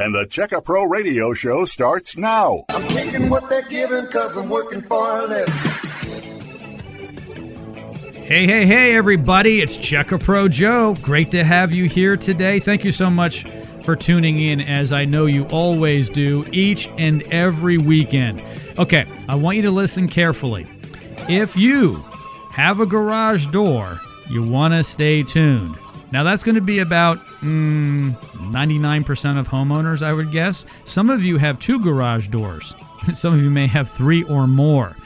And the Check A Pro Radio Show starts now. I'm taking what they're giving because I'm working for a living. Hey, hey, hey, everybody. It's Check A Pro Joe. Great to have you here today. Thank you so much for tuning in, as I know you always do each and every weekend. Okay, I want you to listen carefully. If you have a garage door, you want to stay tuned. Now, that's going to be about mm, 99% of homeowners, I would guess. Some of you have two garage doors, some of you may have three or more.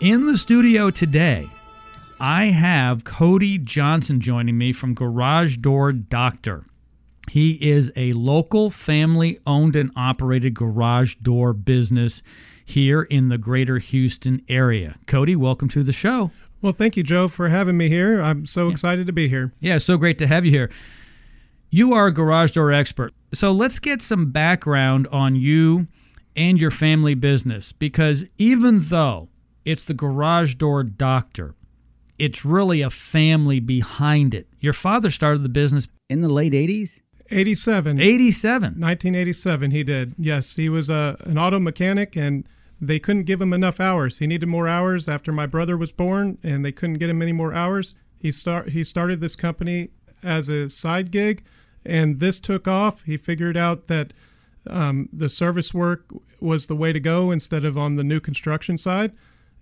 In the studio today, I have Cody Johnson joining me from Garage Door Doctor. He is a local family owned and operated garage door business here in the greater Houston area. Cody, welcome to the show. Well, thank you, Joe, for having me here. I'm so yeah. excited to be here. Yeah, so great to have you here. You are a garage door expert. So let's get some background on you and your family business because even though it's the garage door doctor, it's really a family behind it. Your father started the business in the late 80s? 87. 87. 1987, he did. Yes, he was a, an auto mechanic and they couldn't give him enough hours. He needed more hours after my brother was born, and they couldn't get him any more hours. He start he started this company as a side gig, and this took off. He figured out that um, the service work was the way to go instead of on the new construction side,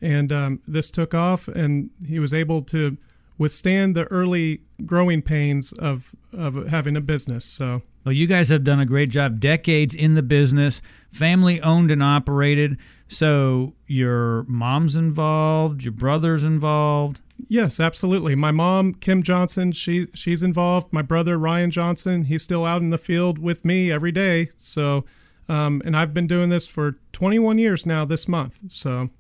and um, this took off, and he was able to withstand the early growing pains of of having a business. So well, you guys have done a great job. Decades in the business, family owned and operated. So your mom's involved, your brother's involved. Yes, absolutely. My mom, Kim Johnson, she she's involved. My brother Ryan Johnson, he's still out in the field with me every day. So, um, and I've been doing this for 21 years now this month. So,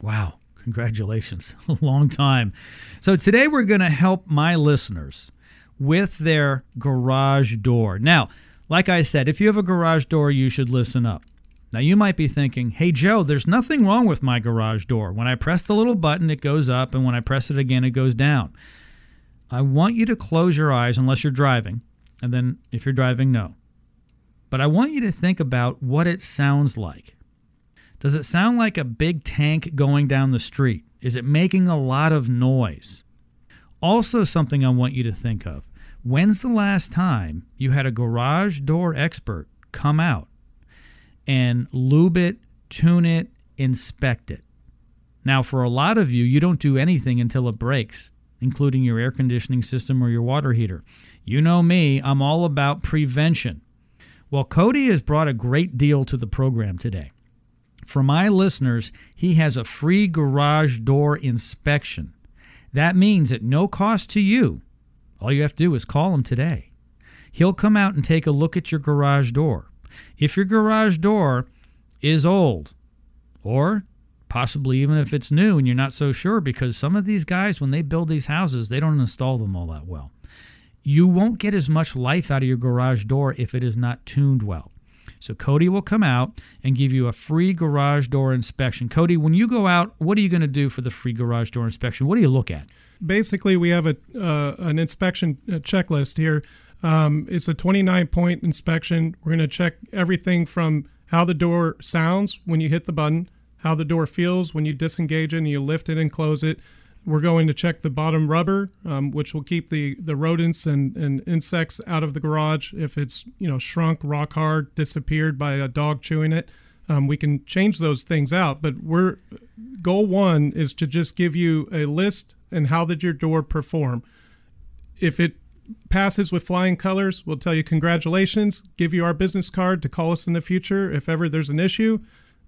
wow, congratulations, a long time. So today we're going to help my listeners with their garage door. Now, like I said, if you have a garage door, you should listen up. Now, you might be thinking, hey, Joe, there's nothing wrong with my garage door. When I press the little button, it goes up, and when I press it again, it goes down. I want you to close your eyes unless you're driving, and then if you're driving, no. But I want you to think about what it sounds like. Does it sound like a big tank going down the street? Is it making a lot of noise? Also, something I want you to think of When's the last time you had a garage door expert come out and lube it, tune it, inspect it? Now, for a lot of you, you don't do anything until it breaks, including your air conditioning system or your water heater. You know me, I'm all about prevention. Well, Cody has brought a great deal to the program today. For my listeners, he has a free garage door inspection. That means at no cost to you, all you have to do is call him today. He'll come out and take a look at your garage door. If your garage door is old, or possibly even if it's new and you're not so sure, because some of these guys, when they build these houses, they don't install them all that well. You won't get as much life out of your garage door if it is not tuned well. So Cody will come out and give you a free garage door inspection. Cody, when you go out, what are you going to do for the free garage door inspection? What do you look at? Basically we have a uh, an inspection uh, checklist here. Um, it's a 29 point inspection. We're going to check everything from how the door sounds when you hit the button, how the door feels when you disengage it and you lift it and close it. We're going to check the bottom rubber, um, which will keep the, the rodents and, and insects out of the garage. If it's you know shrunk, rock hard, disappeared by a dog chewing it, um, we can change those things out. But we're goal one is to just give you a list and how did your door perform. If it passes with flying colors, we'll tell you congratulations, give you our business card to call us in the future if ever there's an issue.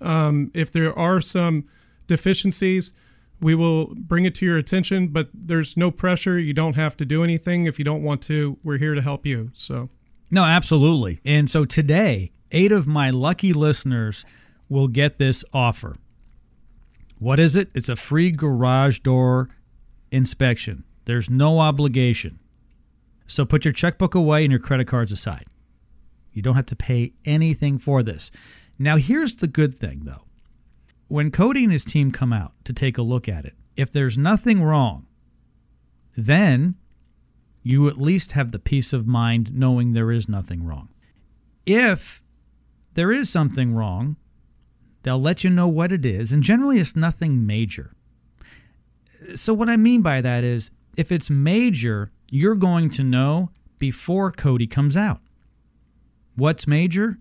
Um, if there are some deficiencies, we will bring it to your attention, but there's no pressure. You don't have to do anything. If you don't want to, we're here to help you. So, no, absolutely. And so today, eight of my lucky listeners will get this offer. What is it? It's a free garage door inspection. There's no obligation. So put your checkbook away and your credit cards aside. You don't have to pay anything for this. Now, here's the good thing though. When Cody and his team come out to take a look at it, if there's nothing wrong, then you at least have the peace of mind knowing there is nothing wrong. If there is something wrong, they'll let you know what it is, and generally it's nothing major. So, what I mean by that is if it's major, you're going to know before Cody comes out. What's major?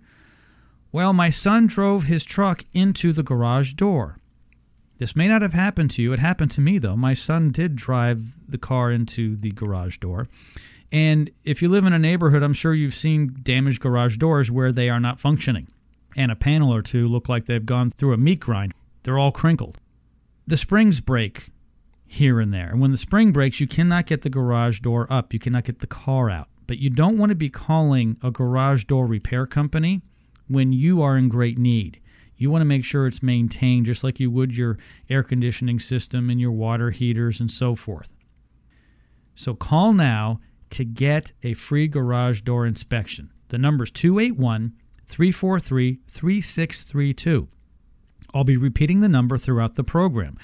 Well, my son drove his truck into the garage door. This may not have happened to you. It happened to me, though. My son did drive the car into the garage door. And if you live in a neighborhood, I'm sure you've seen damaged garage doors where they are not functioning. And a panel or two look like they've gone through a meat grind. They're all crinkled. The springs break here and there. And when the spring breaks, you cannot get the garage door up. You cannot get the car out. But you don't want to be calling a garage door repair company when you are in great need. You want to make sure it's maintained just like you would your air conditioning system and your water heaters and so forth. So call now to get a free garage door inspection. The number is 281 343 3632. I'll be repeating the number throughout the program.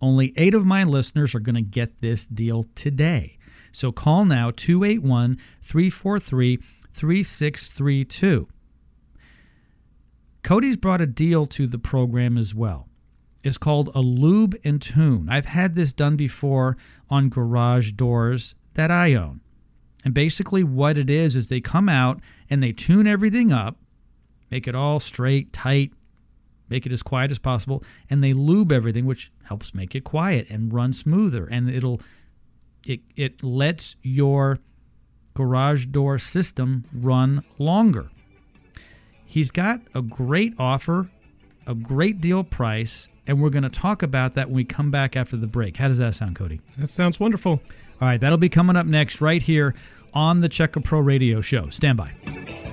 Only eight of my listeners are going to get this deal today. So call now 281 343 3632. Cody's brought a deal to the program as well. It's called a lube and tune. I've had this done before on garage doors that I own. And basically, what it is, is they come out and they tune everything up, make it all straight, tight, make it as quiet as possible, and they lube everything, which helps make it quiet and run smoother. And it'll it it lets your garage door system run longer. He's got a great offer, a great deal price, and we're going to talk about that when we come back after the break. How does that sound, Cody? That sounds wonderful. All right, that'll be coming up next right here on the Check A Pro Radio Show. Stand by.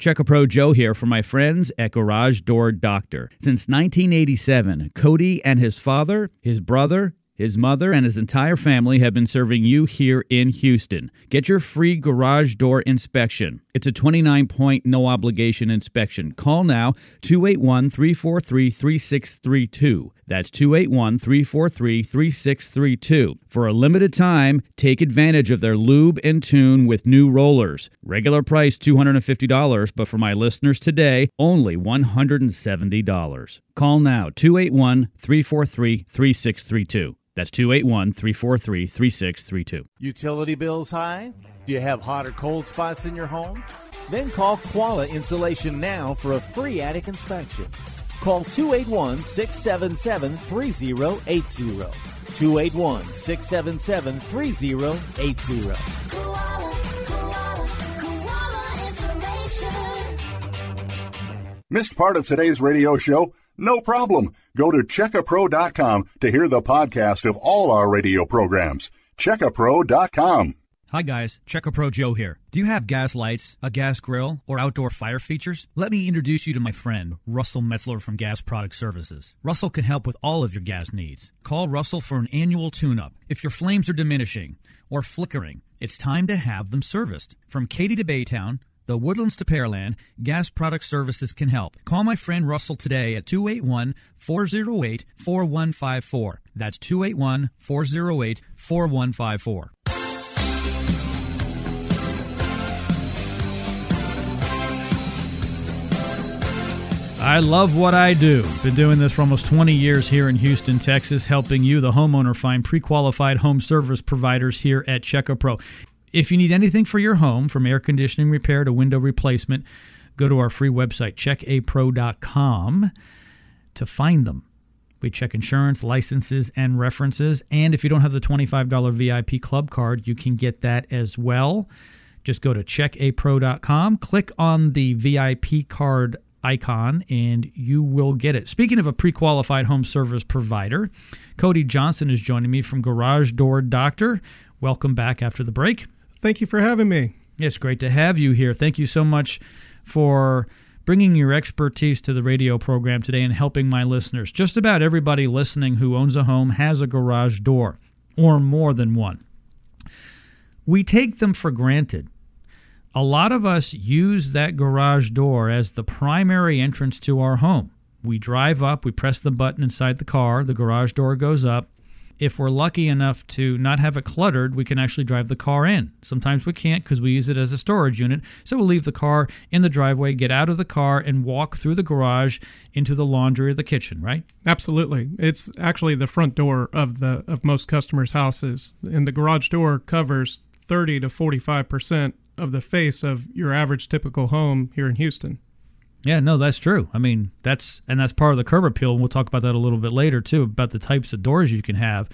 Checka Pro Joe here for my friends at Garage Door Doctor. Since 1987, Cody and his father, his brother, his mother and his entire family have been serving you here in Houston. Get your free garage door inspection. It's a 29 point, no obligation inspection. Call now 281 343 3632. That's 281 343 3632. For a limited time, take advantage of their lube and tune with new rollers. Regular price $250, but for my listeners today, only $170. Call now 281 343 3632. That's 281 343 3632. Utility bills high? Do you have hot or cold spots in your home? Then call Koala Insulation now for a free attic inspection. Call 281 677 3080. 281 677 3080. Koala, koala, koala insulation. Missed part of today's radio show? No problem. Go to checkapro.com to hear the podcast of all our radio programs. Checkapro.com. Hi guys, Check A Pro Joe here. Do you have gas lights, a gas grill, or outdoor fire features? Let me introduce you to my friend, Russell Metzler from Gas Product Services. Russell can help with all of your gas needs. Call Russell for an annual tune-up. If your flames are diminishing or flickering, it's time to have them serviced. From Katy to Baytown, the Woodlands to Pearland, Gas Product Services can help. Call my friend Russell today at 281 408 4154. That's 281 408 4154. I love what I do. Been doing this for almost 20 years here in Houston, Texas, helping you, the homeowner, find pre qualified home service providers here at Check A Pro. If you need anything for your home, from air conditioning repair to window replacement, go to our free website, checkapro.com, to find them. We check insurance, licenses, and references. And if you don't have the $25 VIP club card, you can get that as well. Just go to checkapro.com, click on the VIP card icon, and you will get it. Speaking of a pre qualified home service provider, Cody Johnson is joining me from Garage Door Doctor. Welcome back after the break. Thank you for having me. It's great to have you here. Thank you so much for bringing your expertise to the radio program today and helping my listeners. Just about everybody listening who owns a home has a garage door or more than one. We take them for granted. A lot of us use that garage door as the primary entrance to our home. We drive up, we press the button inside the car, the garage door goes up. If we're lucky enough to not have it cluttered, we can actually drive the car in. Sometimes we can't because we use it as a storage unit. So we'll leave the car in the driveway, get out of the car, and walk through the garage into the laundry or the kitchen, right? Absolutely. It's actually the front door of the of most customers' houses. And the garage door covers 30 to 45% of the face of your average typical home here in Houston. Yeah, no, that's true. I mean, that's and that's part of the curb appeal, and we'll talk about that a little bit later too about the types of doors you can have.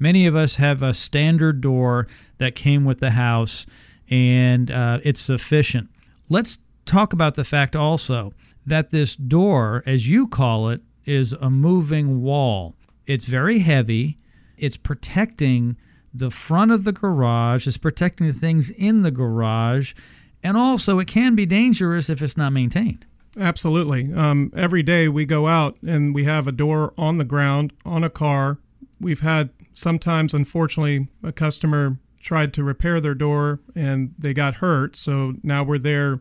Many of us have a standard door that came with the house, and uh, it's sufficient. Let's talk about the fact also that this door, as you call it, is a moving wall. It's very heavy. It's protecting the front of the garage. It's protecting the things in the garage, and also it can be dangerous if it's not maintained. Absolutely. Um, every day we go out and we have a door on the ground on a car. We've had sometimes, unfortunately, a customer tried to repair their door and they got hurt. So now we're there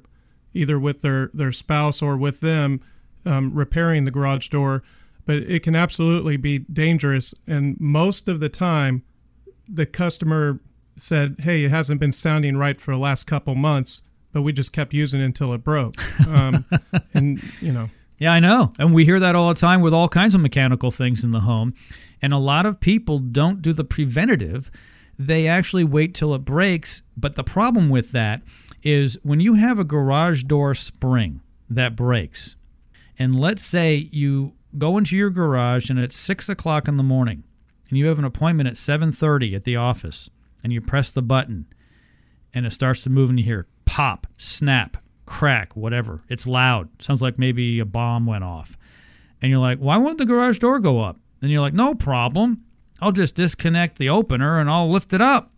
either with their, their spouse or with them um, repairing the garage door. But it can absolutely be dangerous. And most of the time, the customer said, Hey, it hasn't been sounding right for the last couple months but we just kept using it until it broke. Um, and you know, Yeah, I know. And we hear that all the time with all kinds of mechanical things in the home. And a lot of people don't do the preventative. They actually wait till it breaks. But the problem with that is when you have a garage door spring that breaks, and let's say you go into your garage and it's six o'clock in the morning and you have an appointment at 7.30 at the office and you press the button and it starts to move and you hear pop, snap, crack, whatever. It's loud. Sounds like maybe a bomb went off. And you're like, why won't the garage door go up? And you're like, no problem. I'll just disconnect the opener and I'll lift it up.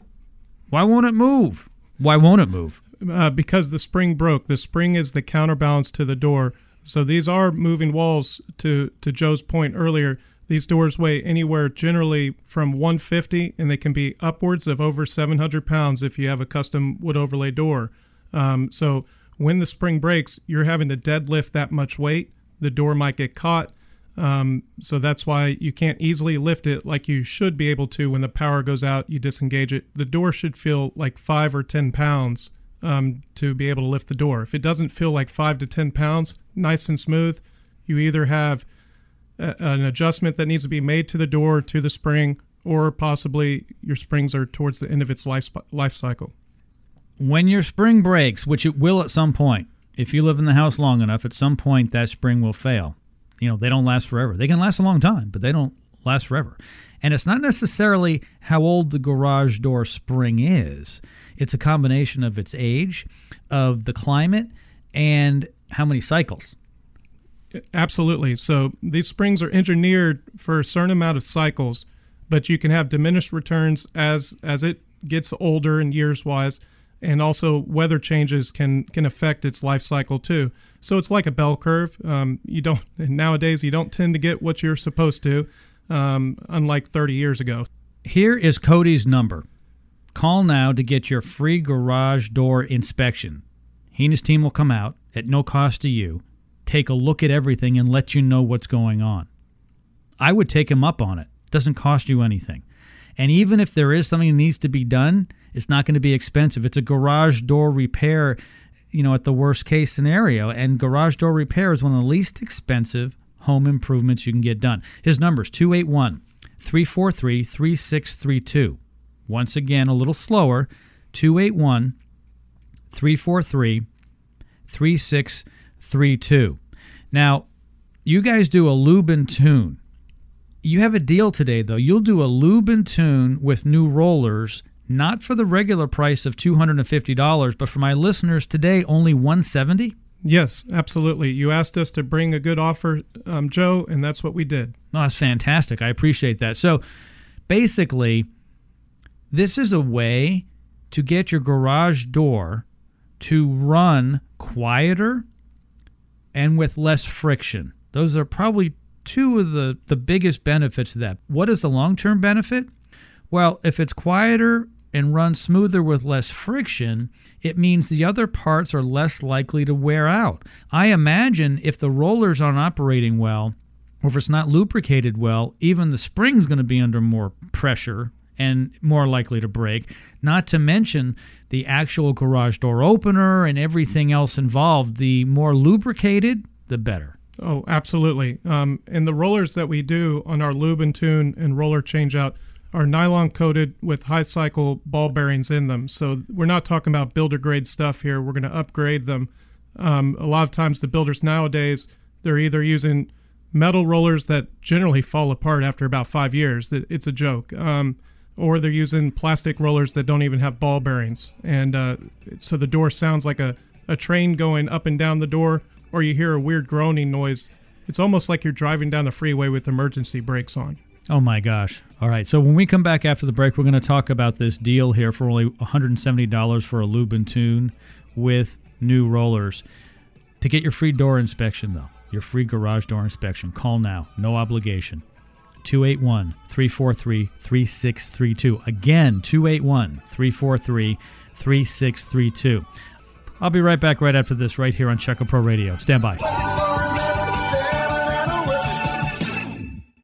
Why won't it move? Why won't it move? uh, because the spring broke. The spring is the counterbalance to the door. So these are moving walls. To to Joe's point earlier, these doors weigh anywhere generally from 150, and they can be upwards of over 700 pounds if you have a custom wood overlay door. Um, so when the spring breaks, you're having to deadlift that much weight. The door might get caught. Um, so that's why you can't easily lift it like you should be able to when the power goes out. You disengage it. The door should feel like five or 10 pounds um, to be able to lift the door. If it doesn't feel like five to 10 pounds, nice and smooth, you either have an adjustment that needs to be made to the door, to the spring, or possibly your springs are towards the end of its life, life cycle. when your spring breaks, which it will at some point, if you live in the house long enough, at some point that spring will fail. You know, they don't last forever. They can last a long time, but they don't last forever. And it's not necessarily how old the garage door spring is, it's a combination of its age, of the climate, and how many cycles. Absolutely. So these springs are engineered for a certain amount of cycles, but you can have diminished returns as as it gets older and years wise, and also weather changes can can affect its life cycle too. So it's like a bell curve. Um, you don't nowadays you don't tend to get what you're supposed to, um, unlike 30 years ago. Here is Cody's number. Call now to get your free garage door inspection. He and his team will come out at no cost to you, take a look at everything, and let you know what's going on. I would take him up on it. Doesn't cost you anything. And even if there is something that needs to be done, it's not going to be expensive. It's a garage door repair, you know, at the worst case scenario. And garage door repair is one of the least expensive home improvements you can get done. His number is 281 343 3632. Once again, a little slower 281 343 3632. Now, you guys do a lube and tune. You have a deal today, though. You'll do a lube and tune with new rollers, not for the regular price of $250, but for my listeners today, only 170 Yes, absolutely. You asked us to bring a good offer, um, Joe, and that's what we did. No, that's fantastic. I appreciate that. So basically, this is a way to get your garage door to run quieter, and with less friction. Those are probably two of the, the biggest benefits of that. What is the long term benefit? Well, if it's quieter and runs smoother with less friction, it means the other parts are less likely to wear out. I imagine if the rollers aren't operating well, or if it's not lubricated well, even the spring's going to be under more pressure and more likely to break. Not to mention the actual garage door opener and everything else involved. The more lubricated, the better. Oh, absolutely. Um, and the rollers that we do on our lube and tune and roller changeout are nylon coated with high cycle ball bearings in them. So we're not talking about builder grade stuff here. We're going to upgrade them. Um, a lot of times, the builders nowadays they're either using metal rollers that generally fall apart after about five years. It's a joke. Um, or they're using plastic rollers that don't even have ball bearings, and uh, so the door sounds like a, a train going up and down the door, or you hear a weird groaning noise. It's almost like you're driving down the freeway with emergency brakes on. Oh my gosh. All right. So when we come back after the break, we're going to talk about this deal here for only $170 for a lube and tune with new rollers. To get your free door inspection, though, your free garage door inspection, call now. No obligation. 281 343 3632. Again, 281 343 3632. I'll be right back right after this, right here on Check A Pro Radio. Stand by.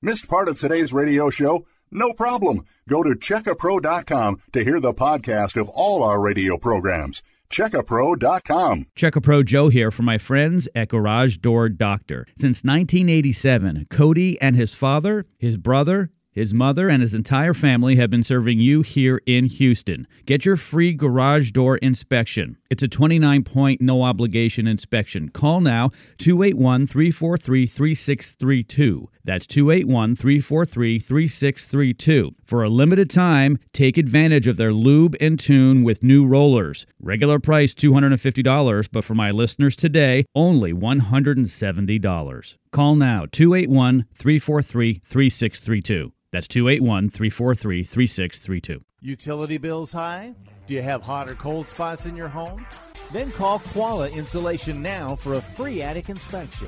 Missed part of today's radio show? No problem. Go to checkapro.com to hear the podcast of all our radio programs. Checkapro.com. Checkapro Joe here for my friends at Garage Door Doctor. Since 1987, Cody and his father, his brother, his mother, and his entire family have been serving you here in Houston. Get your free garage door inspection. It's a 29 point, no obligation inspection. Call now 281 343 3632. That's 281 343 3632. For a limited time, take advantage of their lube and tune with new rollers. Regular price $250, but for my listeners today, only $170. Call now 281 343 3632. That's 281 343 3632. Utility bills high? Do you have hot or cold spots in your home? Then call Koala Insulation now for a free attic inspection.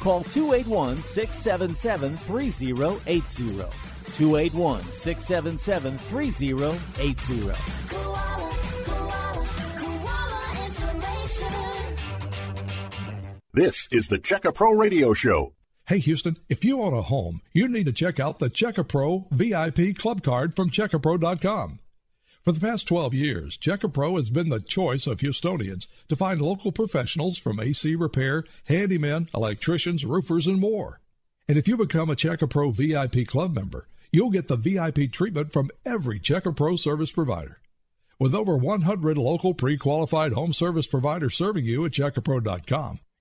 Call 281 677 3080. 281 677 3080. Koala, koala, koala insulation. This is the Check A Pro Radio Show. Hey Houston, if you own a home, you need to check out the Check A Pro VIP Club Card from checkapro.com. For the past 12 years, Check A Pro has been the choice of Houstonians to find local professionals from AC repair, handymen, electricians, roofers, and more. And if you become a Check A Pro VIP Club member, you'll get the VIP treatment from every Check A Pro service provider. With over 100 local pre-qualified home service providers serving you at checkapro.com,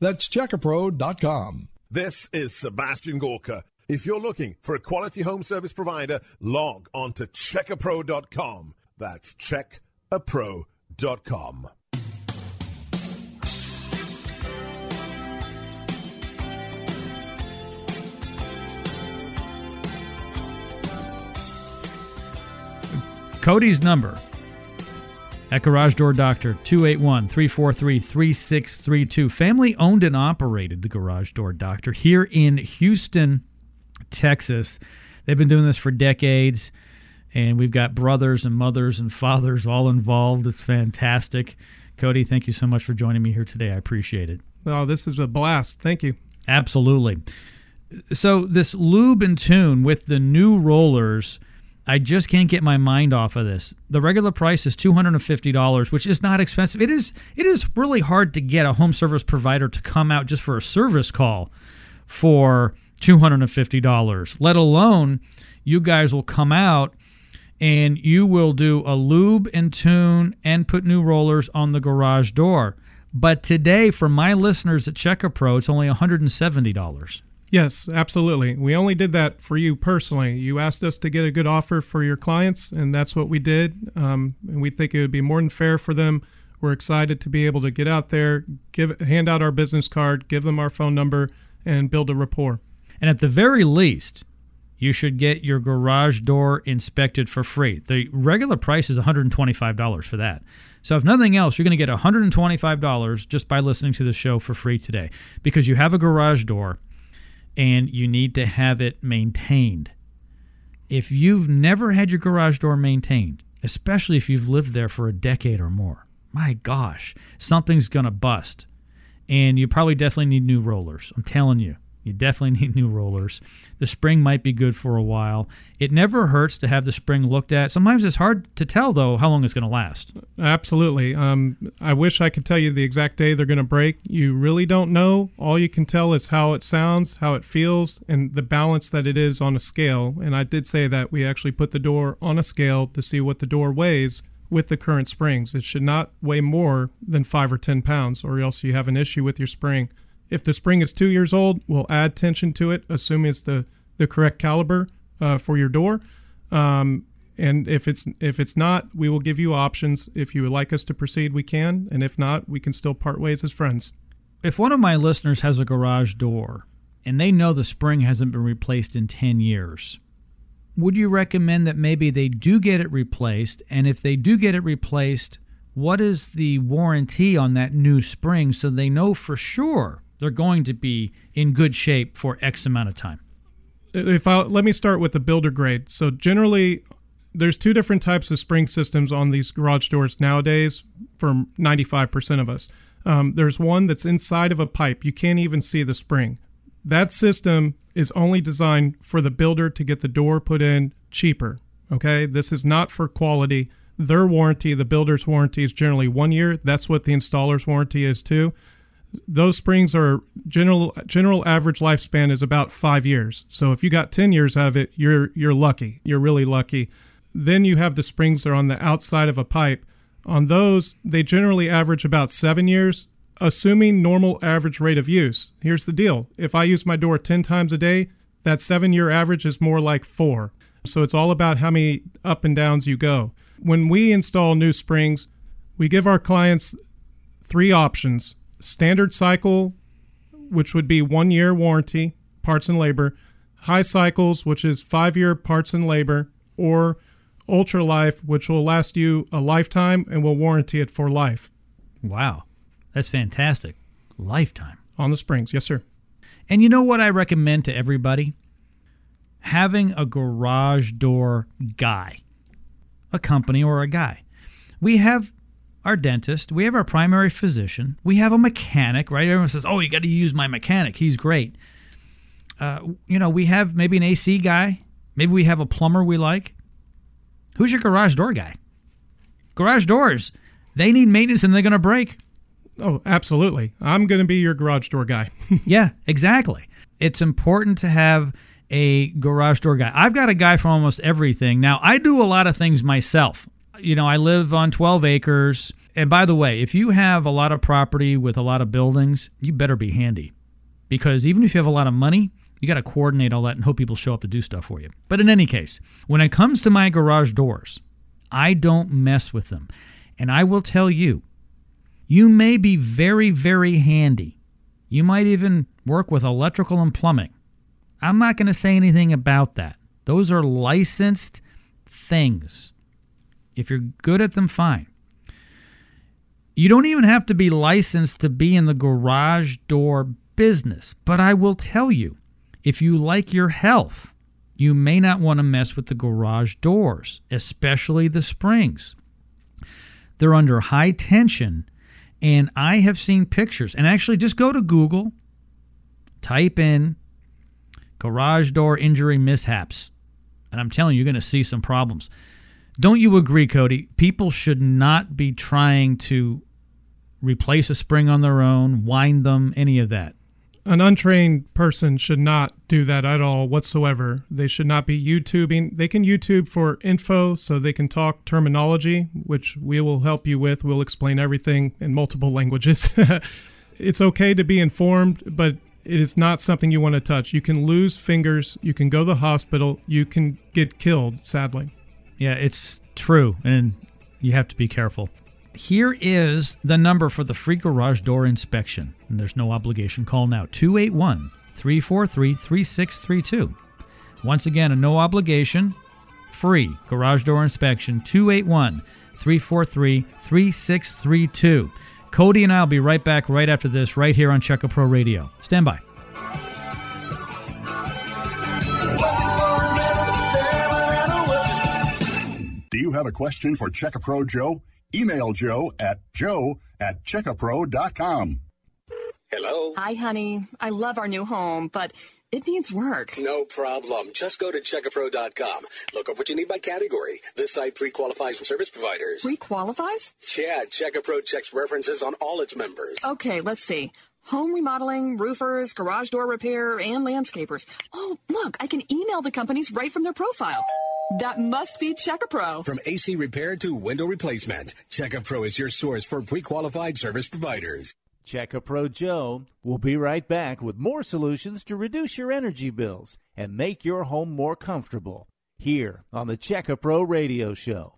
That's checkapro.com. This is Sebastian Gorka. If you're looking for a quality home service provider, log on to checkapro.com. That's checkapro.com. Cody's number at Garage Door Doctor 281 343 3632. Family owned and operated the Garage Door Doctor here in Houston, Texas. They've been doing this for decades, and we've got brothers and mothers and fathers all involved. It's fantastic. Cody, thank you so much for joining me here today. I appreciate it. Oh, this is a blast. Thank you. Absolutely. So, this lube and tune with the new rollers. I just can't get my mind off of this. The regular price is two hundred and fifty dollars, which is not expensive. It is it is really hard to get a home service provider to come out just for a service call for two hundred and fifty dollars. Let alone you guys will come out and you will do a lube and tune and put new rollers on the garage door. But today, for my listeners at Check A Pro, it's only $170. Yes, absolutely. We only did that for you personally. You asked us to get a good offer for your clients, and that's what we did. Um, and we think it would be more than fair for them. We're excited to be able to get out there, give hand out our business card, give them our phone number, and build a rapport. And at the very least, you should get your garage door inspected for free. The regular price is $125 for that. So if nothing else, you're going to get $125 just by listening to the show for free today because you have a garage door and you need to have it maintained. If you've never had your garage door maintained, especially if you've lived there for a decade or more, my gosh, something's going to bust. And you probably definitely need new rollers. I'm telling you. You definitely need new rollers. The spring might be good for a while. It never hurts to have the spring looked at. Sometimes it's hard to tell, though, how long it's going to last. Absolutely. Um, I wish I could tell you the exact day they're going to break. You really don't know. All you can tell is how it sounds, how it feels, and the balance that it is on a scale. And I did say that we actually put the door on a scale to see what the door weighs with the current springs. It should not weigh more than five or 10 pounds, or else you have an issue with your spring. If the spring is two years old, we'll add tension to it, assuming it's the, the correct caliber uh, for your door. Um, and if it's if it's not, we will give you options. If you would like us to proceed, we can, and if not, we can still part ways as friends. If one of my listeners has a garage door and they know the spring hasn't been replaced in 10 years, would you recommend that maybe they do get it replaced? And if they do get it replaced, what is the warranty on that new spring so they know for sure they're going to be in good shape for X amount of time? if I let me start with the builder grade. So generally, there's two different types of spring systems on these garage doors nowadays. For 95% of us, um, there's one that's inside of a pipe. You can't even see the spring. That system is only designed for the builder to get the door put in cheaper. Okay, this is not for quality. Their warranty, the builder's warranty, is generally one year. That's what the installer's warranty is too those springs are general general average lifespan is about five years. So if you got ten years out of it, you're you're lucky. You're really lucky. Then you have the springs that are on the outside of a pipe. On those, they generally average about seven years, assuming normal average rate of use. Here's the deal: if I use my door ten times a day, that seven year average is more like four. So it's all about how many up and downs you go. When we install new springs, we give our clients three options standard cycle, which would be one year warranty, parts and labor, high cycles, which is five year parts and labor, or ultra life, which will last you a lifetime and will warranty it for life Wow, that's fantastic. Lifetime. on the springs. Yes, sir. And you know what I recommend to everybody? Having a garage door guy, a company or a guy. We have our dentist, we have our primary physician, we have a mechanic, right? Everyone says, oh, you got to use my mechanic. He's great. Uh, you know, we have maybe an AC guy, maybe we have a plumber we like. Who's your garage door guy? Garage doors, they need maintenance and they're going to break. Oh, absolutely. I'm going to be your garage door guy. yeah, exactly. It's important to have a garage door guy. I've got a guy for almost everything. Now, I do a lot of things myself. You know, I live on 12 acres. And by the way, if you have a lot of property with a lot of buildings, you better be handy. Because even if you have a lot of money, you got to coordinate all that and hope people show up to do stuff for you. But in any case, when it comes to my garage doors, I don't mess with them. And I will tell you, you may be very, very handy. You might even work with electrical and plumbing. I'm not going to say anything about that. Those are licensed things. If you're good at them, fine. You don't even have to be licensed to be in the garage door business. But I will tell you, if you like your health, you may not want to mess with the garage doors, especially the springs. They're under high tension, and I have seen pictures. And actually, just go to Google, type in garage door injury mishaps, and I'm telling you, you're going to see some problems. Don't you agree, Cody? People should not be trying to replace a spring on their own, wind them, any of that. An untrained person should not do that at all whatsoever. They should not be YouTubing. They can YouTube for info so they can talk terminology, which we will help you with. We'll explain everything in multiple languages. it's okay to be informed, but it is not something you want to touch. You can lose fingers, you can go to the hospital, you can get killed, sadly. Yeah, it's true, and you have to be careful. Here is the number for the free garage door inspection. And there's no obligation. Call now 281 343 3632. Once again, a no obligation, free garage door inspection 281 343 3632. Cody and I will be right back right after this, right here on Check A Pro Radio. Stand by. You have a question for Checkapro Joe? Email Joe at joe at checkapro.com. Hello? Hi, honey. I love our new home, but it needs work. No problem. Just go to checkapro.com. Look up what you need by category. This site pre-qualifies for service providers. Pre-qualifies? Yeah, Checkapro checks references on all its members. Okay, let's see. Home remodeling, roofers, garage door repair, and landscapers. Oh, look, I can email the companies right from their profile. That must be Check A Pro. From AC repair to window replacement, Checkapro is your source for pre-qualified service providers. Check Pro Joe will be right back with more solutions to reduce your energy bills and make your home more comfortable here on the Check Pro Radio Show.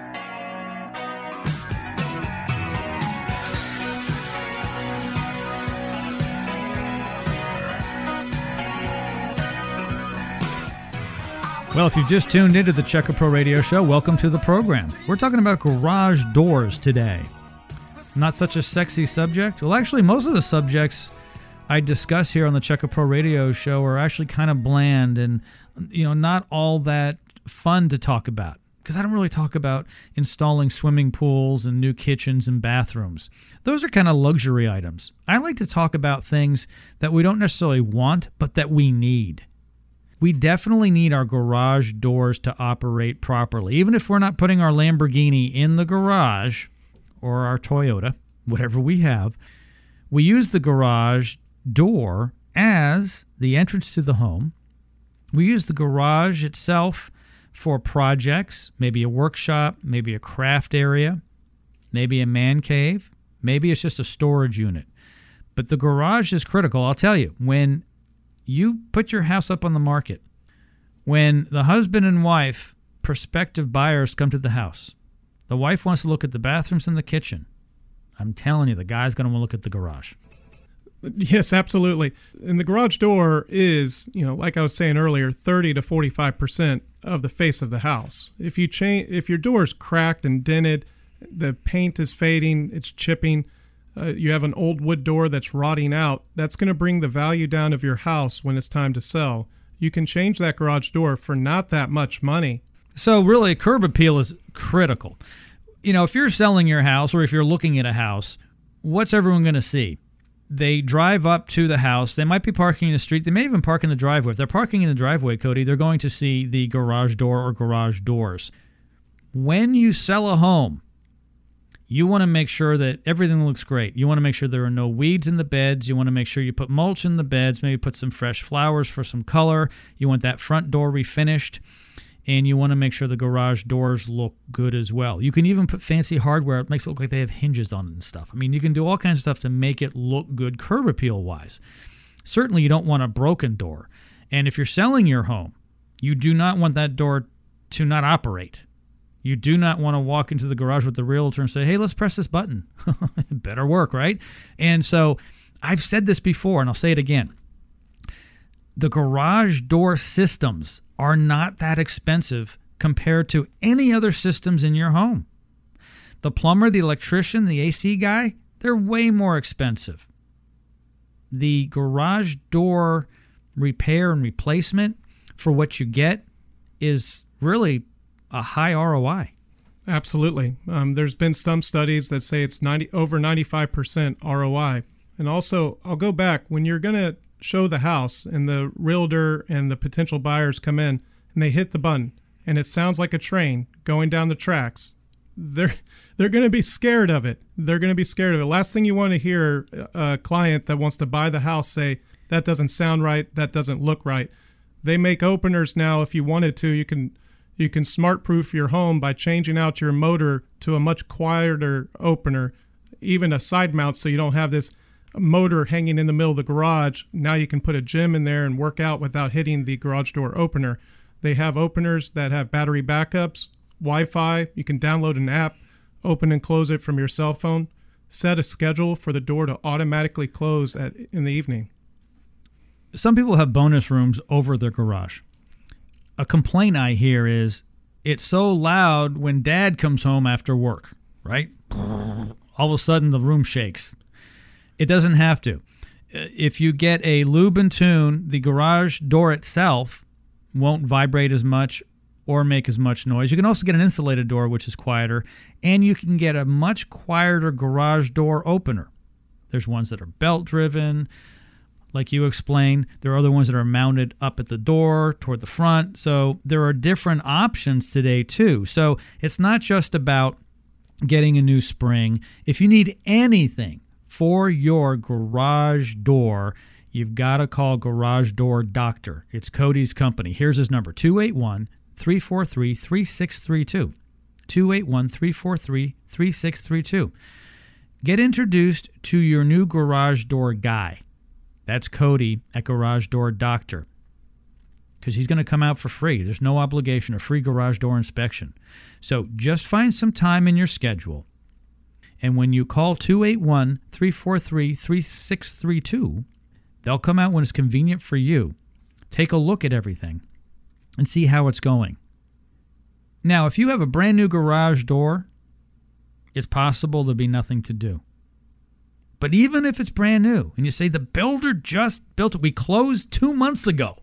Well, if you've just tuned into the Check A Pro Radio Show, welcome to the program. We're talking about garage doors today. Not such a sexy subject. Well, actually, most of the subjects I discuss here on the Check A Pro Radio Show are actually kind of bland and, you know, not all that fun to talk about. Because I don't really talk about installing swimming pools and new kitchens and bathrooms. Those are kind of luxury items. I like to talk about things that we don't necessarily want, but that we need we definitely need our garage doors to operate properly. Even if we're not putting our Lamborghini in the garage or our Toyota, whatever we have, we use the garage door as the entrance to the home. We use the garage itself for projects, maybe a workshop, maybe a craft area, maybe a man cave, maybe it's just a storage unit. But the garage is critical. I'll tell you, when you put your house up on the market, when the husband and wife, prospective buyers, come to the house, the wife wants to look at the bathrooms and the kitchen. I'm telling you, the guy's going to want to look at the garage. Yes, absolutely. And the garage door is, you know, like I was saying earlier, 30 to 45% of the face of the house. If you change if your door is cracked and dented, the paint is fading, it's chipping, uh, you have an old wood door that's rotting out, that's going to bring the value down of your house when it's time to sell. You can change that garage door for not that much money. So, really, curb appeal is critical. You know, if you're selling your house or if you're looking at a house, what's everyone going to see? They drive up to the house. They might be parking in the street. They may even park in the driveway. If they're parking in the driveway, Cody, they're going to see the garage door or garage doors. When you sell a home, you want to make sure that everything looks great. You want to make sure there are no weeds in the beds. You want to make sure you put mulch in the beds, maybe put some fresh flowers for some color. You want that front door refinished. And you want to make sure the garage doors look good as well. You can even put fancy hardware. It makes it look like they have hinges on it and stuff. I mean, you can do all kinds of stuff to make it look good curb appeal wise. Certainly, you don't want a broken door. And if you're selling your home, you do not want that door to not operate. You do not want to walk into the garage with the realtor and say, hey, let's press this button. better work, right? And so I've said this before and I'll say it again. The garage door systems are not that expensive compared to any other systems in your home. The plumber, the electrician, the AC guy, they're way more expensive. the garage door repair and replacement for what you get is really a high ROI. Absolutely. Um, there's been some studies that say it's 90 over 95% ROI. And also, I'll go back when you're going to show the house and the realtor and the potential buyers come in and they hit the button and it sounds like a train going down the tracks. They're they're going to be scared of it. They're going to be scared of it. Last thing you want to hear a client that wants to buy the house say that doesn't sound right, that doesn't look right. They make openers now if you wanted to, you can you can smart proof your home by changing out your motor to a much quieter opener, even a side mount so you don't have this motor hanging in the middle of the garage. Now you can put a gym in there and work out without hitting the garage door opener. They have openers that have battery backups, Wi Fi. You can download an app, open and close it from your cell phone. Set a schedule for the door to automatically close at, in the evening. Some people have bonus rooms over their garage. A complaint I hear is it's so loud when dad comes home after work, right? All of a sudden the room shakes. It doesn't have to. Uh, If you get a lube and tune, the garage door itself won't vibrate as much or make as much noise. You can also get an insulated door, which is quieter, and you can get a much quieter garage door opener. There's ones that are belt driven, like you explained. There are other ones that are mounted up at the door toward the front. So there are different options today, too. So it's not just about getting a new spring. If you need anything for your garage door, you've got to call Garage Door Doctor. It's Cody's company. Here's his number 281 343 3632. 281 343 3632. Get introduced to your new garage door guy. That's Cody at Garage Door Doctor. Because he's going to come out for free. There's no obligation, a free garage door inspection. So just find some time in your schedule. And when you call 281 343 3632, they'll come out when it's convenient for you. Take a look at everything and see how it's going. Now, if you have a brand new garage door, it's possible there'll be nothing to do. But even if it's brand new and you say the builder just built it, we closed two months ago,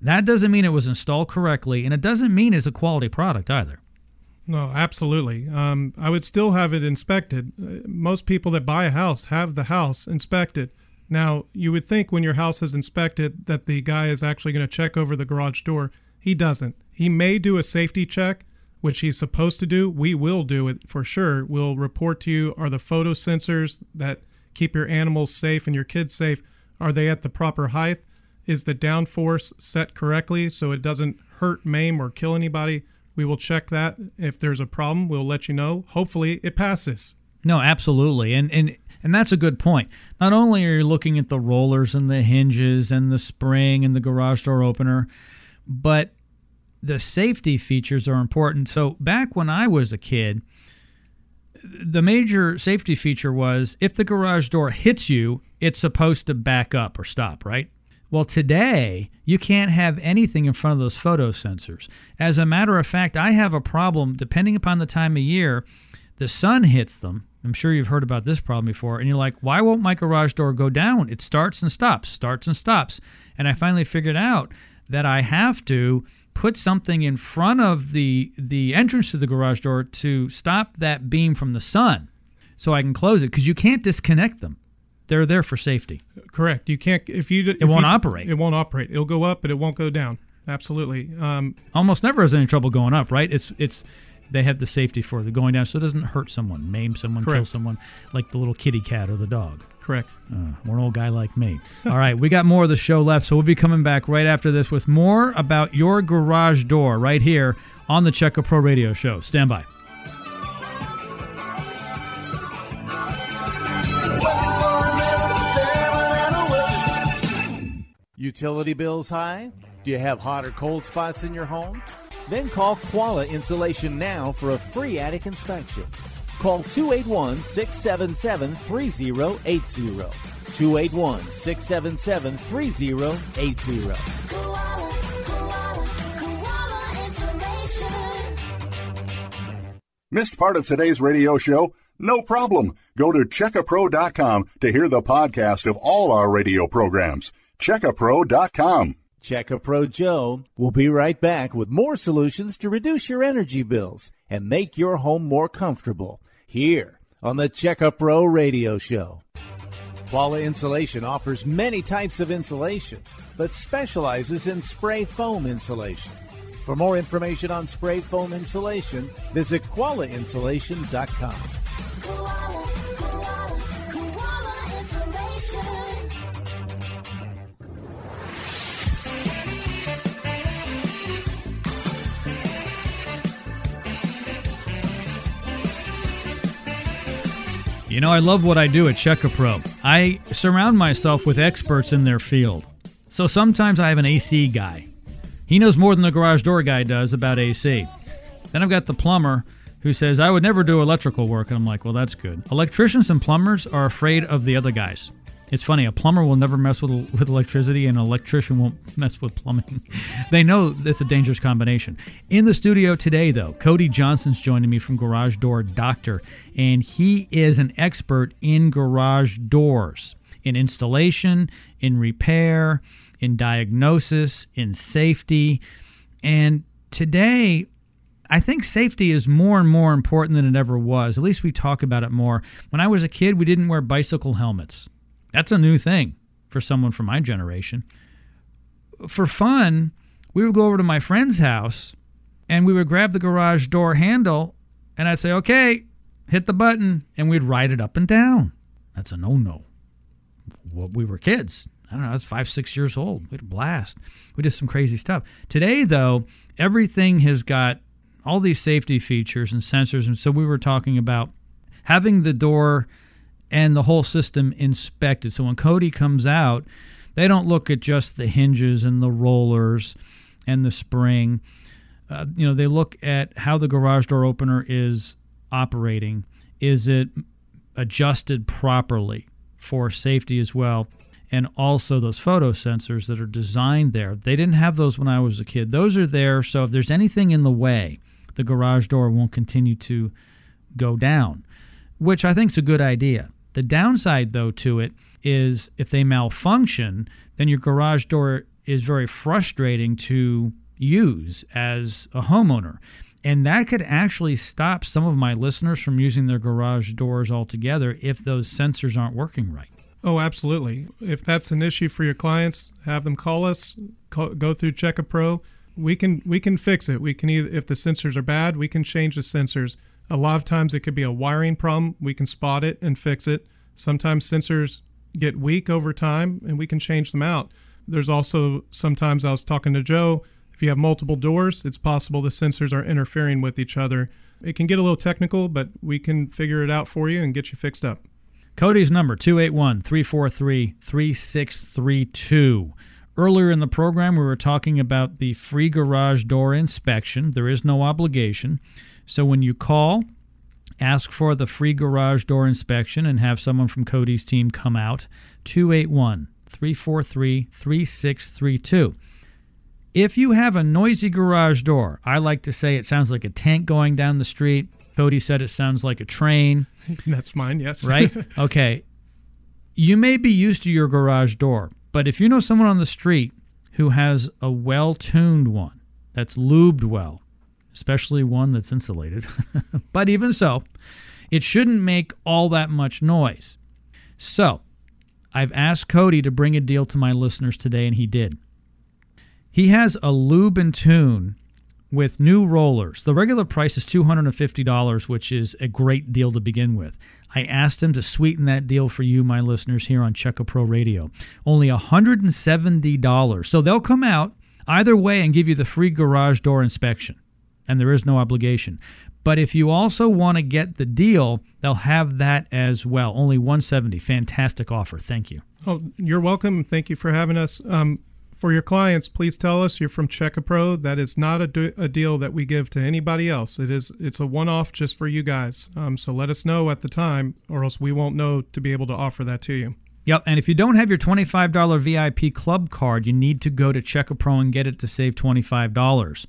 that doesn't mean it was installed correctly, and it doesn't mean it's a quality product either. No, absolutely. Um, I would still have it inspected. Uh, Most people that buy a house have the house inspected. Now, you would think when your house is inspected that the guy is actually going to check over the garage door. He doesn't. He may do a safety check, which he's supposed to do. We will do it for sure. We'll report to you are the photo sensors that keep your animals safe and your kids safe, are they at the proper height? Is the downforce set correctly so it doesn't hurt, maim, or kill anybody? We will check that. If there's a problem, we'll let you know. Hopefully, it passes. No, absolutely. And and and that's a good point. Not only are you looking at the rollers and the hinges and the spring and the garage door opener, but the safety features are important. So back when I was a kid, the major safety feature was if the garage door hits you, it's supposed to back up or stop, right? Well, today, you can't have anything in front of those photo sensors. As a matter of fact, I have a problem depending upon the time of year, the sun hits them. I'm sure you've heard about this problem before, and you're like, why won't my garage door go down? It starts and stops, starts and stops. And I finally figured out that I have to put something in front of the the entrance to the garage door to stop that beam from the sun so I can close it because you can't disconnect them. They're there for safety. Correct. You can't if you it won't operate. It won't operate. It'll go up, but it won't go down. Absolutely. Um, Almost never has any trouble going up, right? It's it's they have the safety for the going down so it doesn't hurt someone, maim someone, kill someone, like the little kitty cat or the dog. correct. Uh, one old guy like me. All right, we got more of the show left, so we'll be coming back right after this with more about your garage door right here on the Check a Pro Radio Show. Stand by. Utility bills high? Do you have hot or cold spots in your home? Then call Koala Insulation now for a free attic inspection. Call 281 677 3080. 281 677 3080. Koala, koala, koala insulation. Missed part of today's radio show? No problem. Go to checkapro.com to hear the podcast of all our radio programs. Checkapro.com. Check a Pro Joe will be right back with more solutions to reduce your energy bills and make your home more comfortable here on the Check a Pro Radio Show. Koala Insulation offers many types of insulation, but specializes in spray foam insulation. For more information on spray foam insulation, visit koalainsulation.com. Koala, koala, koala insulation. You know, I love what I do at Checkapro. I surround myself with experts in their field. So sometimes I have an AC guy. He knows more than the garage door guy does about AC. Then I've got the plumber who says, I would never do electrical work. And I'm like, well, that's good. Electricians and plumbers are afraid of the other guys. It's funny, a plumber will never mess with, with electricity, and an electrician won't mess with plumbing. they know it's a dangerous combination. In the studio today, though, Cody Johnson's joining me from Garage Door Doctor, and he is an expert in garage doors, in installation, in repair, in diagnosis, in safety. And today, I think safety is more and more important than it ever was. At least we talk about it more. When I was a kid, we didn't wear bicycle helmets. That's a new thing for someone from my generation. For fun, we would go over to my friend's house and we would grab the garage door handle and I'd say, okay, hit the button, and we'd ride it up and down. That's a no no. Well, we were kids. I don't know, I was five, six years old. We had a blast. We did some crazy stuff. Today, though, everything has got all these safety features and sensors. And so we were talking about having the door and the whole system inspected. So when Cody comes out, they don't look at just the hinges and the rollers and the spring. Uh, you know, they look at how the garage door opener is operating. Is it adjusted properly for safety as well? And also those photo sensors that are designed there. They didn't have those when I was a kid. Those are there so if there's anything in the way, the garage door won't continue to go down, which I think is a good idea. The downside, though, to it is if they malfunction, then your garage door is very frustrating to use as a homeowner. And that could actually stop some of my listeners from using their garage doors altogether if those sensors aren't working right. Oh, absolutely. If that's an issue for your clients, have them call us. Call, go through Check a Pro. We can we can fix it. We can either if the sensors are bad, we can change the sensors. A lot of times it could be a wiring problem. We can spot it and fix it. Sometimes sensors get weak over time and we can change them out. There's also sometimes I was talking to Joe, if you have multiple doors, it's possible the sensors are interfering with each other. It can get a little technical, but we can figure it out for you and get you fixed up. Cody's number 281 343 3632. Earlier in the program, we were talking about the free garage door inspection. There is no obligation. So when you call, ask for the free garage door inspection and have someone from Cody's team come out. 281 343 3632. If you have a noisy garage door, I like to say it sounds like a tank going down the street. Cody said it sounds like a train. That's mine, yes. right? Okay. You may be used to your garage door, but if you know someone on the street who has a well tuned one that's lubed well, especially one that's insulated, but even so, it shouldn't make all that much noise. So, I've asked Cody to bring a deal to my listeners today, and he did. He has a lube and tune with new rollers. The regular price is $250, which is a great deal to begin with. I asked him to sweeten that deal for you, my listeners, here on Check a Pro Radio. Only $170. So they'll come out either way and give you the free garage door inspection, and there is no obligation. But if you also want to get the deal, they'll have that as well. Only 170. Fantastic offer. Thank you. Oh, you're welcome. Thank you for having us. Um, for your clients, please tell us you're from Checkapro. That is not a, do- a deal that we give to anybody else. It is it's a one-off just for you guys. Um, so let us know at the time, or else we won't know to be able to offer that to you. Yep, and if you don't have your $25 VIP club card, you need to go to Checkapro and get it to save $25.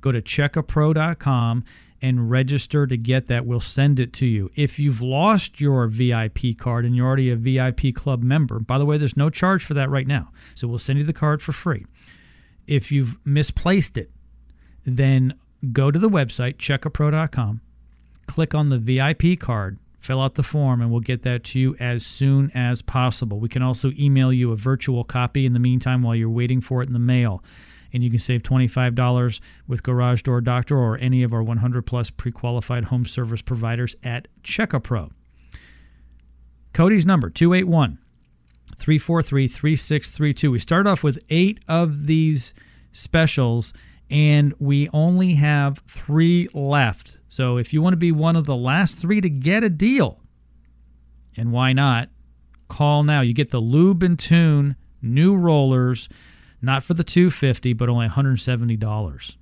Go to checkapro.com and register to get that. We'll send it to you. If you've lost your VIP card and you're already a VIP club member, by the way, there's no charge for that right now. So we'll send you the card for free. If you've misplaced it, then go to the website, checkapro.com, click on the VIP card, fill out the form, and we'll get that to you as soon as possible. We can also email you a virtual copy in the meantime while you're waiting for it in the mail. And you can save $25 with Garage Door Doctor or any of our 100 plus pre qualified home service providers at CheckaPro. Cody's number 281 343 3632. We start off with eight of these specials, and we only have three left. So if you want to be one of the last three to get a deal, and why not, call now. You get the Lube and Tune new rollers, not for the 250 but only $170.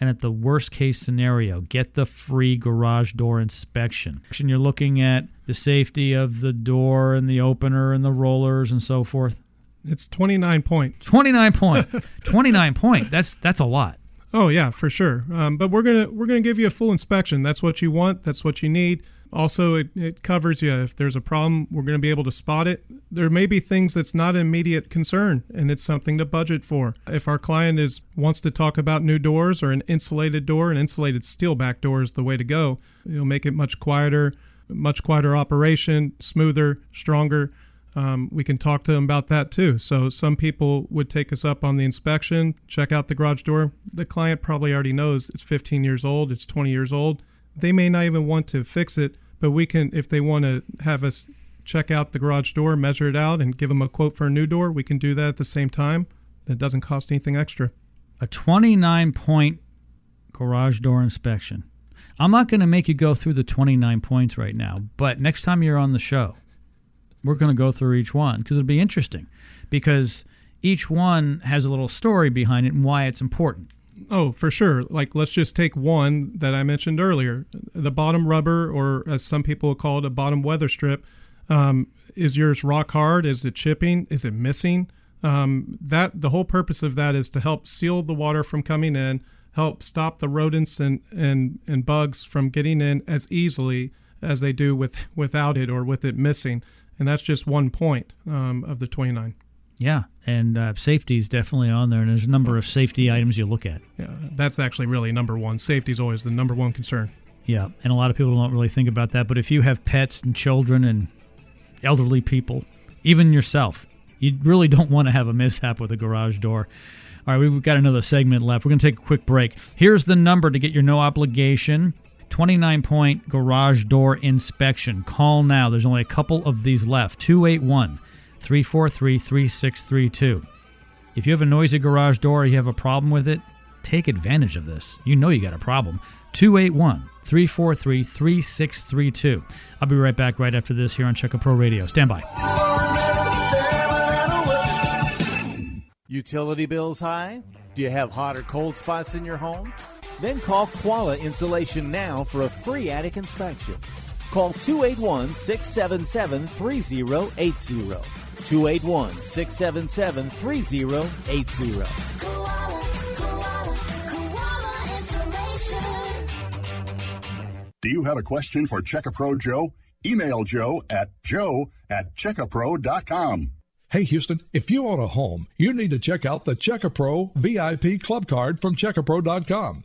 And at the worst case scenario, get the free garage door inspection. You're looking at the safety of the door and the opener and the rollers and so forth. It's 29 point. 29 point. 29 point. That's that's a lot. Oh yeah, for sure. Um, but we're gonna we're gonna give you a full inspection. That's what you want. That's what you need. Also, it, it covers you if there's a problem. We're going to be able to spot it. There may be things that's not an immediate concern, and it's something to budget for. If our client is wants to talk about new doors or an insulated door, an insulated steel back door is the way to go. It'll make it much quieter, much quieter operation, smoother, stronger. Um, we can talk to them about that too. So some people would take us up on the inspection, check out the garage door. The client probably already knows it's 15 years old, it's 20 years old. They may not even want to fix it, but we can, if they want to have us check out the garage door, measure it out, and give them a quote for a new door, we can do that at the same time. That doesn't cost anything extra. A 29 point garage door inspection. I'm not going to make you go through the 29 points right now, but next time you're on the show, we're going to go through each one because it'll be interesting because each one has a little story behind it and why it's important. Oh, for sure. Like, let's just take one that I mentioned earlier the bottom rubber, or as some people call it, a bottom weather strip. Um, is yours rock hard? Is it chipping? Is it missing? Um, that the whole purpose of that is to help seal the water from coming in, help stop the rodents and, and, and bugs from getting in as easily as they do with without it or with it missing. And that's just one point um, of the 29. Yeah, and uh, safety is definitely on there, and there's a number of safety items you look at. Yeah, that's actually really number one. Safety is always the number one concern. Yeah, and a lot of people don't really think about that. But if you have pets and children and elderly people, even yourself, you really don't want to have a mishap with a garage door. All right, we've got another segment left. We're going to take a quick break. Here's the number to get your no obligation 29 point garage door inspection. Call now. There's only a couple of these left 281 343 3632. If you have a noisy garage door or you have a problem with it, take advantage of this. You know you got a problem. 281 343 3632. I'll be right back right after this here on Check A Pro Radio. Stand by. Utility bills high? Do you have hot or cold spots in your home? Then call Koala Insulation now for a free attic inspection. Call 281 677 3080. 281 677 3080. Koala, koala, koala insulation. Do you have a question for Checkapro Joe? Email Joe at joe at checkapro.com. Hey Houston, if you own a home, you need to check out the CheckaPro VIP Club Card from CheckaPro.com.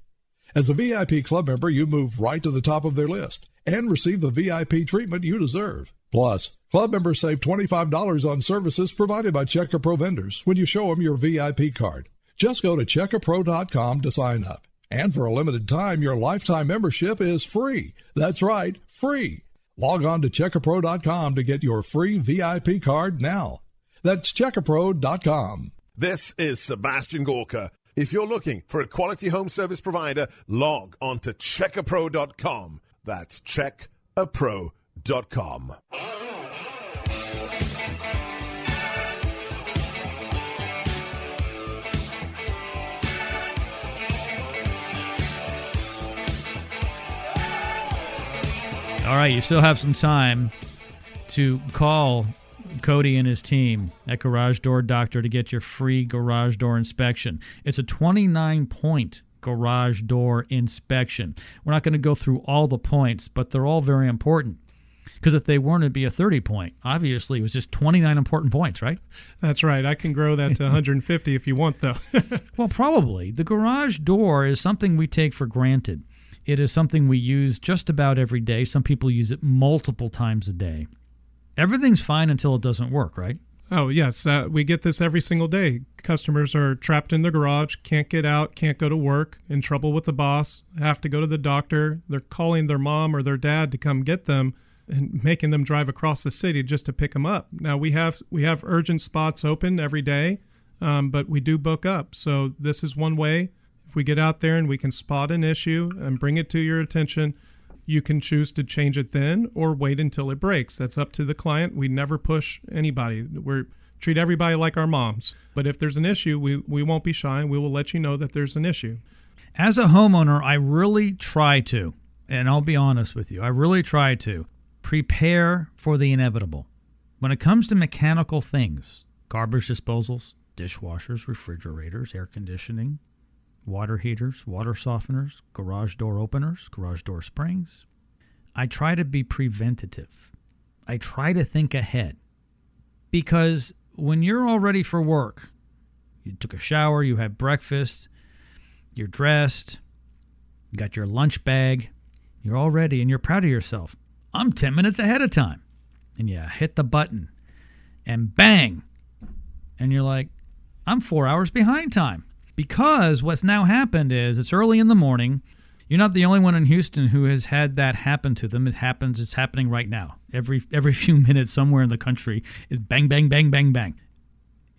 As a VIP club member, you move right to the top of their list and receive the VIP treatment you deserve. Plus, club members save $25 on services provided by CheckaPro vendors when you show them your VIP card. Just go to checkapro.com to sign up. And for a limited time, your lifetime membership is free. That's right, free. Log on to checkapro.com to get your free VIP card now. That's checkapro.com. This is Sebastian Gorka. If you're looking for a quality home service provider, log on to checkapro.com. That's checkapro.com. All right, you still have some time to call Cody and his team at Garage Door Doctor to get your free garage door inspection. It's a 29 point garage door inspection. We're not going to go through all the points, but they're all very important. Because if they weren't, it'd be a 30 point. Obviously, it was just 29 important points, right? That's right. I can grow that to 150 if you want, though. Well, probably. The garage door is something we take for granted. It is something we use just about every day. Some people use it multiple times a day. Everything's fine until it doesn't work, right? Oh, yes. Uh, we get this every single day. Customers are trapped in their garage, can't get out, can't go to work, in trouble with the boss, have to go to the doctor. They're calling their mom or their dad to come get them and making them drive across the city just to pick them up. Now, we have we have urgent spots open every day, um, but we do book up. So this is one way. If we get out there and we can spot an issue and bring it to your attention, you can choose to change it then or wait until it breaks. That's up to the client. We never push anybody. We treat everybody like our moms. But if there's an issue, we, we won't be shy. We will let you know that there's an issue. As a homeowner, I really try to, and I'll be honest with you, I really try to prepare for the inevitable. When it comes to mechanical things, garbage disposals, dishwashers, refrigerators, air conditioning, water heaters, water softeners, garage door openers, garage door springs, I try to be preventative. I try to think ahead. Because when you're all ready for work, you took a shower, you had breakfast, you're dressed, you got your lunch bag, you're all ready, and you're proud of yourself. I'm 10 minutes ahead of time. And you hit the button, and bang! And you're like, I'm four hours behind time. Because what's now happened is it's early in the morning. You're not the only one in Houston who has had that happen to them. It happens, it's happening right now. Every every few minutes somewhere in the country is bang, bang, bang, bang, bang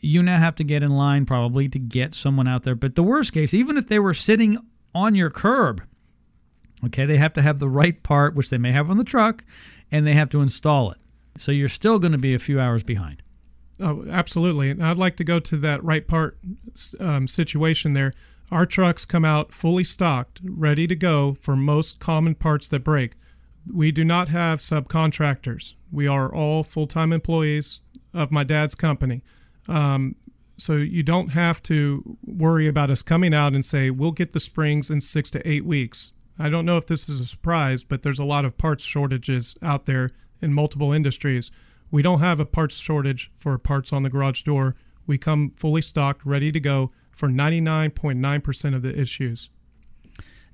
you now have to get in line probably to get someone out there. But the worst case, even if they were sitting on your curb, okay, they have to have the right part, which they may have on the truck, and they have to install it. So you're still going to be a few hours behind. Oh, absolutely. And I'd like to go to that right part um, situation there. Our trucks come out fully stocked, ready to go for most common parts that break. We do not have subcontractors. We are all full time employees of my dad's company. Um, so you don't have to worry about us coming out and say, we'll get the springs in six to eight weeks. I don't know if this is a surprise, but there's a lot of parts shortages out there in multiple industries. We don't have a parts shortage for parts on the garage door. We come fully stocked, ready to go for 99.9% of the issues.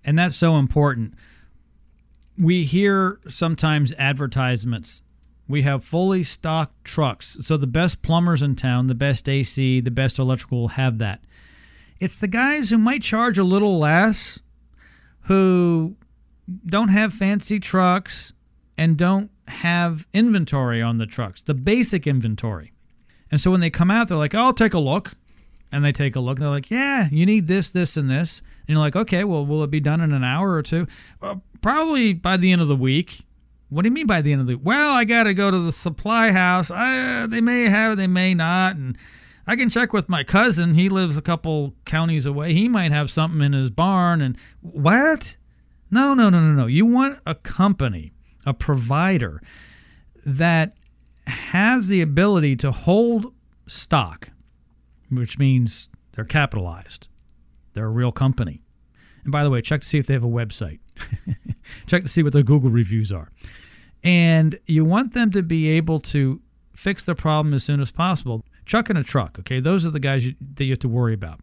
And that's so important. We hear sometimes advertisements. We have fully stocked trucks. So the best plumbers in town, the best AC, the best electrical have that. It's the guys who might charge a little less, who don't have fancy trucks and don't have inventory on the trucks, the basic inventory. And so when they come out, they're like, I'll take a look. And they take a look and they're like, yeah, you need this, this, and this. And you're like, okay, well, will it be done in an hour or two? Well, probably by the end of the week. What do you mean by the end of the week? Well, I got to go to the supply house. I, uh, they may have it, they may not. And I can check with my cousin. He lives a couple counties away. He might have something in his barn. And what? No, no, no, no, no. You want a company, a provider that has the ability to hold stock, which means they're capitalized. They're a real company. And by the way, check to see if they have a website. check to see what their Google reviews are. And you want them to be able to fix the problem as soon as possible. Chuck in a truck, okay? Those are the guys you, that you have to worry about.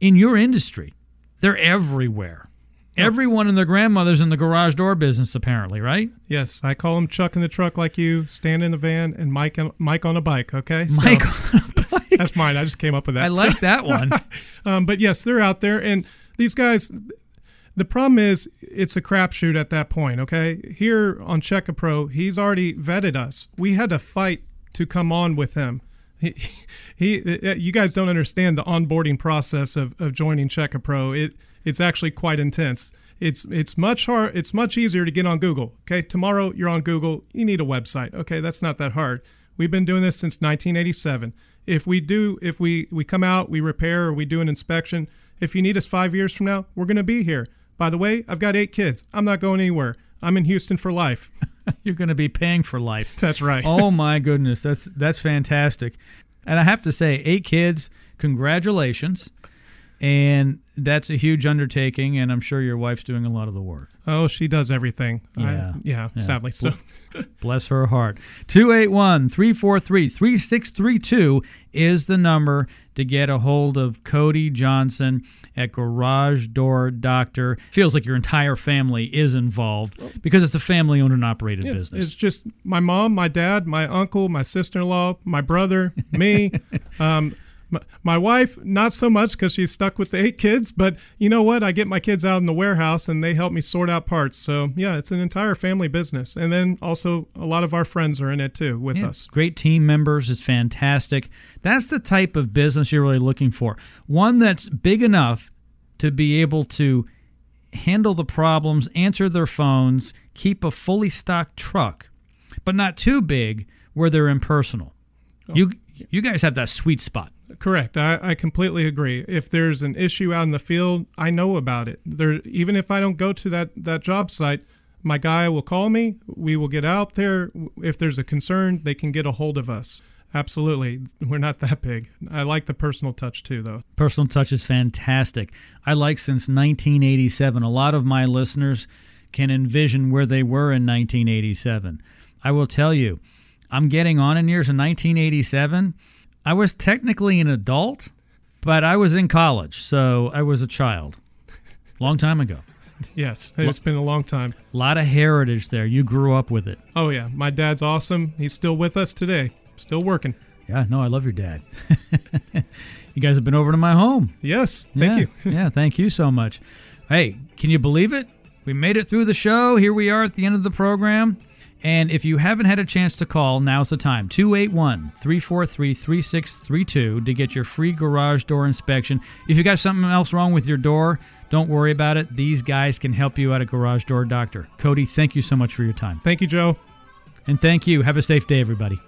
In your industry, they're everywhere. Everyone and their grandmother's in the garage door business, apparently, right? Yes, I call him Chuck in the truck like you, Stan in the van, and Mike on, Mike on a bike. Okay, Mike on a bike. That's mine. I just came up with that. I like that one. um, but yes, they're out there, and these guys. The problem is it's a crapshoot at that point. Okay, here on Check a Pro, he's already vetted us. We had to fight to come on with him. He, he, you guys don't understand the onboarding process of, of joining Check a Pro. It it's actually quite intense. It's it's much hard. It's much easier to get on Google. Okay, tomorrow you're on Google. You need a website. Okay, that's not that hard. We've been doing this since 1987. If we do, if we we come out, we repair, or we do an inspection. If you need us five years from now, we're going to be here. By the way, I've got eight kids. I'm not going anywhere. I'm in Houston for life. You're going to be paying for life. That's right. oh my goodness, that's that's fantastic. And I have to say, eight kids, congratulations. And that's a huge undertaking, and I'm sure your wife's doing a lot of the work. Oh, she does everything. I- Yeah. yeah, Yeah. sadly so. Bless her heart. 281 343 3632 is the number to get a hold of Cody Johnson at Garage Door Doctor. Feels like your entire family is involved because it's a family owned and operated Yeah, business. It's just my mom, my dad, my uncle, my sister-in-law, my brother, me. um, my, wife, not so much because she's stuck with the eight kids. But you know what? I get my kids out in the warehouse and they help me sort out parts. So yeah, it's an entire family business. And then also a lot of our friends are in it too with Yeah, us. Great team members. It's fantastic. That's the type of business you're really looking for. One that's big enough to be able to handle the problems, answer their phones, keep a fully stocked truck, but not too big where they're impersonal. Oh. You you guys have that sweet spot. Correct. I, I completely agree. If there's an issue out in the field, I know about it. There, even if I don't go to that, that job site, my guy will call me. We will get out there. If there's a concern, they can get a hold of us. Absolutely. We're not that big. I like the personal touch too, though. Personal touch is fantastic. I like since 1987. A lot of my listeners can envision where they were in 1987. I will tell you, I'm getting on in years in 1987. I was technically an adult, but I was in college, so I was a child. Long time ago. Yes, it's been a long time. A lot of heritage there. You grew up with it. Oh, yeah. My dad's awesome. He's still with us today, still working. Yeah, no, I love your dad. you guys have been over to my home. Yes, thank Yeah, you. yeah, thank you so much. Hey, can you believe it? We made it through the show. Here we are at the end of the program. And if you haven't had a chance to call, now's the time 281 343 3632 to get your free garage door inspection. If you got something else wrong with your door, don't worry about it. These guys can help you out at a garage door doctor. Cody, thank you so much for your time. Thank you, Joe. And thank you. Have a safe day, everybody.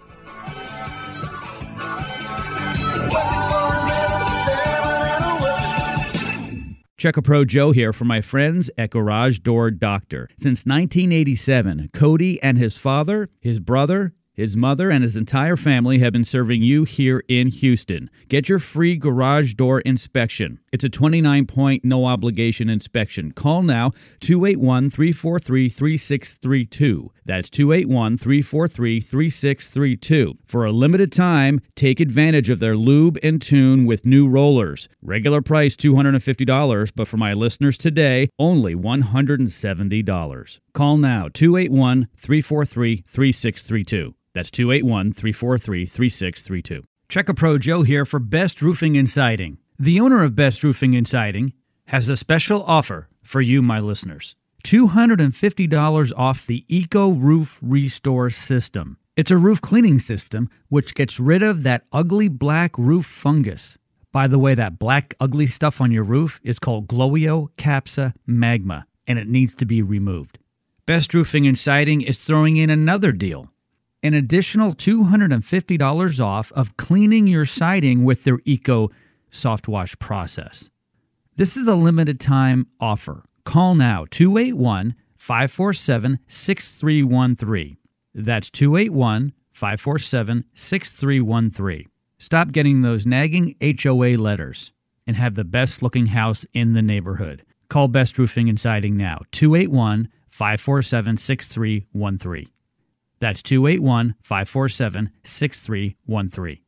Check a Pro Joe here for my friends at Garage Door Doctor. Since 1987, Cody and his father, his brother, his mother, and his entire family have been serving you here in Houston. Get your free garage door inspection. It's a 29 point, no obligation inspection. Call now 281 343 3632. That's 281 343 3632. For a limited time, take advantage of their lube and tune with new rollers. Regular price $250, but for my listeners today, only $170. Call now 281 343 3632. That's 281 343 3632. Check a Pro Joe here for Best Roofing and Siding. The owner of Best Roofing and Siding has a special offer for you, my listeners $250 off the Eco Roof Restore System. It's a roof cleaning system which gets rid of that ugly black roof fungus. By the way, that black ugly stuff on your roof is called Gloeocapsa magma, and it needs to be removed. Best Roofing and Siding is throwing in another deal an additional $250 off of cleaning your siding with their Eco Soft Wash process. This is a limited time offer. Call now 281 547 6313. That's 281 547 6313. Stop getting those nagging HOA letters and have the best looking house in the neighborhood. Call Best Roofing and Siding now 281 547 6313. That's 281 547 6313.